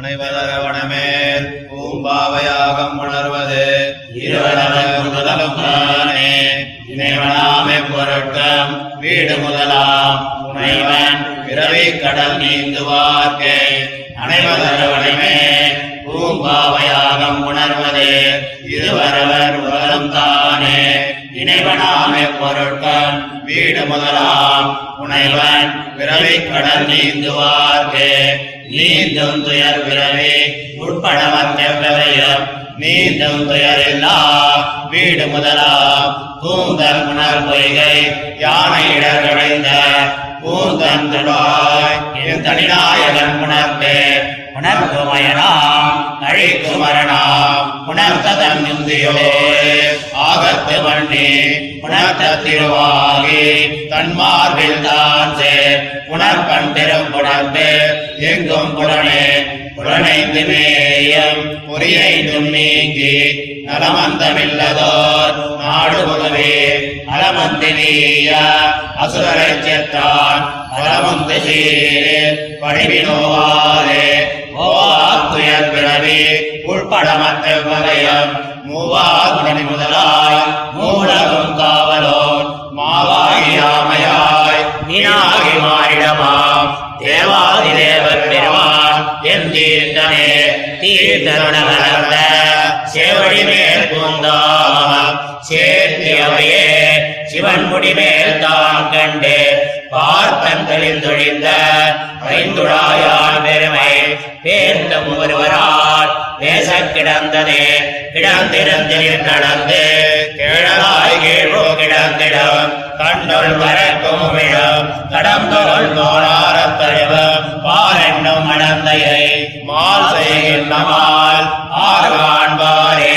அனைவதரவணமேல் பூம்பாவையாகம் உணர்வது. இருவனே முதலும் இணைவனாமே பொருட்டம் வீடு முதலாம் முனைவன் பிறவி கடல் நீந்துவார்க்கே. அனைவதரவணமே பூம்பாவையாகம் உணர்வது. இருவரவர் உலகம் தானே இணைவனாமே பொருட்கள் வீடு முதலாம் உணைவன் பிறவி கடல் நீந்துவார்க்கே. நீந்தும் துயர் பிறவி உட்பட மற்றவையும் நீந்தும் துயர் இல்லா வீடு முதலாம் கூந்தல் உணர் பொய்கை யானை இடர்களைந்த கூந்தன் தொடாய் என் தனிநாயகன் உணர்குமயனாம் அழிக்குமரணாம் உணர்த்ததன் இந்தியோே ஆகத்து வண்ணி உணர்த்த திருவாகி தன்மார்பில் தான் சேர் உணர்கண் திரும்புணர்ந்து எங்கும் புலனே புலனைந்து மேயம் பொறியைந்தும் நீங்கி நலமந்தமில்லதோர் நாடு புகவே அலமந்தினீய அசுரரை செத்தான் அலமந்து சீரே. படிவினோவாரே ஓத்துயர் பிறவி. உள்பட மற்ற வகையம் மூவாகுணி முதலாய் தீர்த்தருணவரந்த சேவடி மேல் பூந்தா சேர்த்தியவையே சிவன் முடிமேல் தான் கண்டு பார்த்தங்களில் தொழிந்த ஐந்துடாயான் பெருமை. பேர்த்தம் ஒருவரால் பேச கிடந்ததே கிடந்திருந்தில் நடந்து கிடந்திடம் கண்டொள் வரக்கும் விடம் கடந்தொள் தோளாரத் தலைவம் பாரென்னும் மடந்தையை மால் செய்கின்ற மால் ஆறு காண்பாரே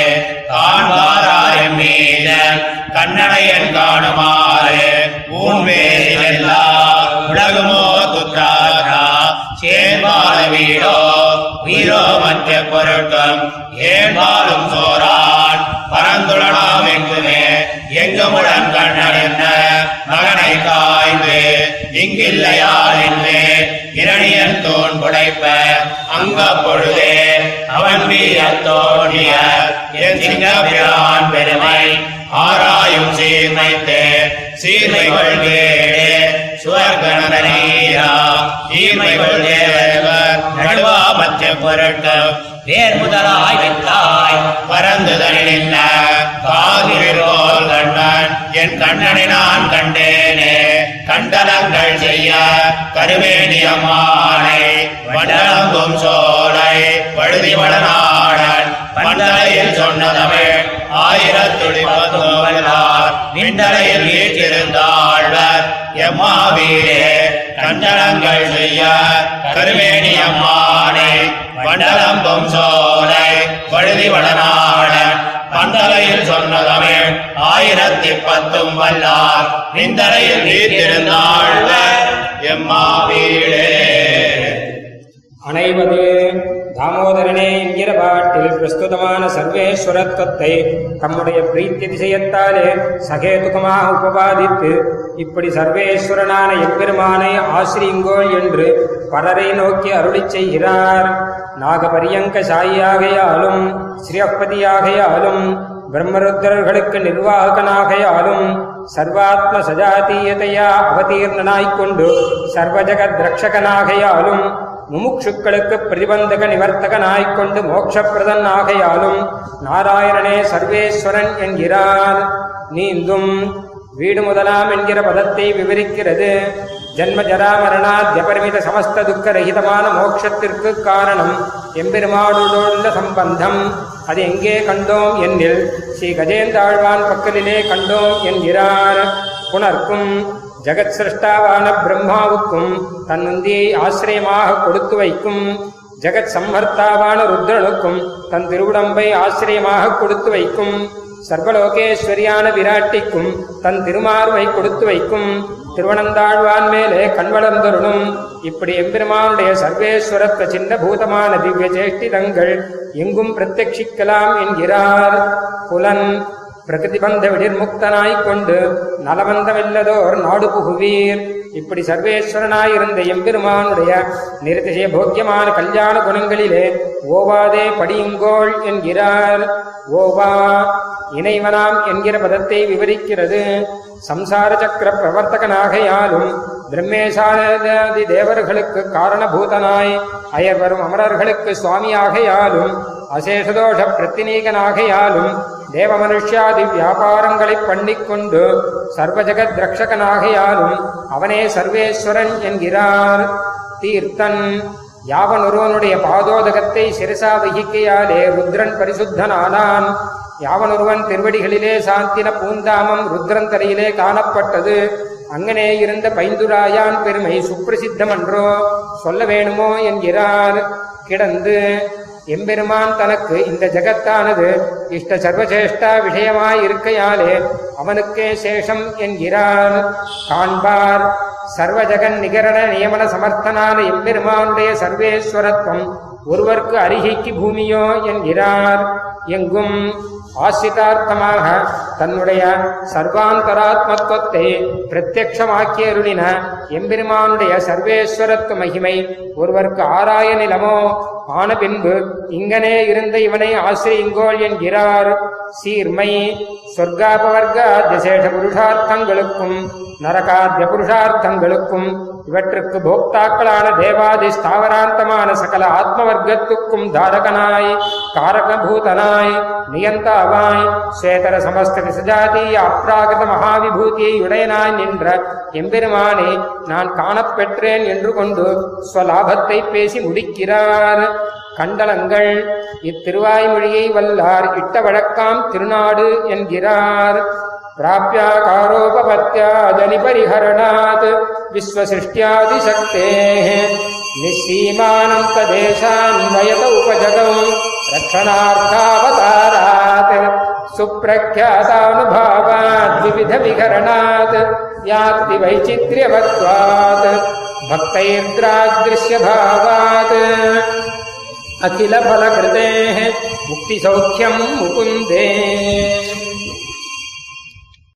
காண்பாராயம் மீதன் கண்ணனையன் காணுமாறு ஊன்வேசிலெல்லா உலகுமோ துத்தாரா சேர்வாழ வீடோ வீரோ மற்ற பொருட்கள் சோரான் பரந்துளனாம் எங்குமே எங்குமுடன் கண்ணன் இங்கில்லையால் என்று இரணியர் தோன் புடைப்ப அங்க பொழுதே அவன் வீர தோணிய சிங்கபிரான் பெருமை. ஆராயும் சீர்மைத்து சீர்மை கேடு சுவர்கணனீரா ஈமைகள் தேவர் நடுவா மற்ற பொருட்கள் வேர் முதலாய் வைத்தாய் பறந்து தனின காதிரோல் கண்ணன் என் கண்ணனை நான் கண்டேனே. கண்டனங்கள் செய்ய கருவேணியமானை வடலங்கும் சோலை வழுதி வளநாடன் பண்டலையில் சொன்ன தமிழ் ஆயிரத்துடி பத்தோவலார் விண்டலையில் வீட்டிருந்தாழ்வர் எம்மாவீரே கண்டனங்கள் செய்ய கருவேணியம்மானை வண்டலம்பும் சோலை வழுதி வளநாடன் பந்தலையில் சொன்னதமே ஆயிரத்தி பத்தும் வல்லார் நிந்தரையில் நீத்திருந்தாள் எம்மா எம்மாவீரே அணைவது தாமோதரனே என்கிற பாட்டில் பிரஸ்துதமான சர்வேஸ்வரத்துவத்தை தம்முடைய பிரீத்தி திசையத்தாலே சகேதுகமாக உபபாதித்து இப்படி சர்வேஸ்வரனான எப்பெருமானை ஆசிரியுங்கோள் என்று பலரை நோக்கி அருளி செய்கிறார். நாகபரியங்க சாயியாகையாலும் ஸ்ரீஅப்பதியாகையாலும் பிரம்மருத்திரர்களுக்கு நிர்வாகனாகையாலும் சர்வாத்ம சஜாதீயதையா அவதீர்ணனாய்க்கொண்டு சர்வஜகத் ரக்ஷகனாகையாலும் முமுட்சுக்களுக்கு பிரதிபந்தக நிவர்த்தகனாய்க்கொண்டு மோட்சப்பிரதன் ஆகையாலும் நாராயணனே சர்வேஸ்வரன் என்கிறார். நீந்தும். வீடு முதலாம் என்கிற பதத்தை விவரிக்கிறது. ஜன்ம ஜராமரணாத்யபரிமித சமஸ்த துக்க ரகிதமான மோட்சத்திற்கு காரணம் எம்பெருமாடுள்ள சம்பந்தம். அது எங்கே கண்டோம் என்னில் ஸ்ரீ கஜேந்தாழ்வான் பக்கலிலே கண்டோம் என்கிறார். புனர்க்கும் ஜகத் சிருஷ்டாவான பிரம்மாவுக்கும் தன் நந்தியை ஆசிரியமாக கொடுத்து வைக்கும் ஜகத் சம்ஹர்த்தாவான ருத்ரனுக்கும் தன் திருவுடம்பை ஆசிரியமாக கொடுத்து வைக்கும் சர்வலோகேஸ்வரியான விராட்டிக்கும் தன் திருமார்வை கொடுத்து வைக்கும் திருவனந்தாழ்வான் மேலே கண்வளர்ந்தருளும் இப்படி எம்பெருமானுடைய சர்வேஸ்வரத்த சின்ன பூதமான திவ்ய சேஷ்டிதங்கள் எங்கும் பிரத்யட்சிக்கலாம் என்கிறார். புலன் பிரகிருதிபந்த விடிர்முக்தனாய்க் கொண்டு நலவந்தமில்லதோர் நாடு புகுவீர். இப்படி சர்வேஸ்வரனாயிருந்த எம்பெருமானுடைய நிறுத்திசய போக்கியமான கல்யாண குணங்களிலே ஓவாதே படியுங்கோள் என்கிறார். ஓவா இணைவனாம் என்கிற பதத்தை விவரிக்கிறது. சம்சார சக்கர பிரவர்த்தகனாகையாலும் பிரம்மேசாதி தேவர்களுக்கு காரணபூதனாய் அயர் வரும் அமரர்களுக்கு சுவாமியாகையாலும் அசேஷதோஷ பிரத்தினீகனாகையாலும் தேவ மனுஷ்யாதி வியாபாரங்களை பண்ணிக்கொண்டு சர்வஜகத் ரக்ஷகனாகையாலும் அவனே சர்வேஸ்வரன் என்கிறார். தீர்த்தன் யாவனொருவனுடைய பாதோதகத்தை சிரசா வகிக்கையாலே ருத்ரன் பரிசுத்தனானான். யாவனொருவன் திருவடிகளிலே சாந்தின பூந்தாமம் ருத்ரன் தரையிலே காணப்பட்டது. அங்கனே இருந்த பைந்துராயான் பெருமை சுப்பிரசித்தமன்றோ சொல்ல வேணுமோ என்கிறார். கிடந்து எம்பெருமான் தனக்கு இந்த ஜகத்தானது இஷ்ட சர்வசேஷ்டா விஷயமாய் இருக்கையாலே அவனுக்கே சேஷம் என்கிறான். காண்பார். சர்வஜகன் நிகரண நியமன சமர்த்தனான எம்பெருமானுடைய சர்வேஸ்வரத்துவம் ஒருவர்க்கு அருகிக்கு பூமியோ என்கிறார். எங்கும் ஆசிரிதார்த்தமாக தன்னுடைய சர்வாந்தராத்மத்துவத்தை பிரத்யக்ஷமாக்கியருளின எம்பெருமானுடைய சர்வேஸ்வரத்துவ மகிமை ஒருவர்க்கு ஆராய நிலமோ ஆன பின்பு இங்கனே இருந்த இவனை ஆசிரியுங்கோள் என்கிறார். சீர்மை சொர்க்காபவர்க்க திசேஷ புருஷார்த்தங்களுக்கும் நரகாத்திய புருஷார்த்தங்களுக்கும் இவற்றுக்கு போக்தாக்களான தேவாதி ஸ்தாவராந்தமான சகல ஆத்மவர்க்கத்துக்கும் தாரகனாய் காரகபூதனாய் நியந்தாவாய் சேதர சமஸ்த விசஜாதீய அப்ராகத மகாவிபூதியை உடையனாய் நின்ற எம்பெருமானே நான் காணப்பெற்றேன் என்று கொண்டு ஸ்வலாபத்தை பேசி முடிக்கிறார். கண்டலங்கள் இத்திருவாய்மொழியை வல்லார் இட்ட வழக்காம் திருநாடு என்கிறார். பிராபியாகாரோபபத்யாதனிபரிஹரணாத் விஸ்வசிருஷ்டியாதிசக்தே நிசீமானம் ததேசான் நயத உபஜகம் ரக்ஷணார்த்தாவதாராத். சுப்பிரக்யாதானுபாவாத் விவிதவிகரணாத் யாத்தி வைச்சித்ரியவத்வாத் பக்தைர்திராகிருஷ்யபாவாத் अखिलफलकृतेः मुक्तिसौख्यम् मुकुन्दे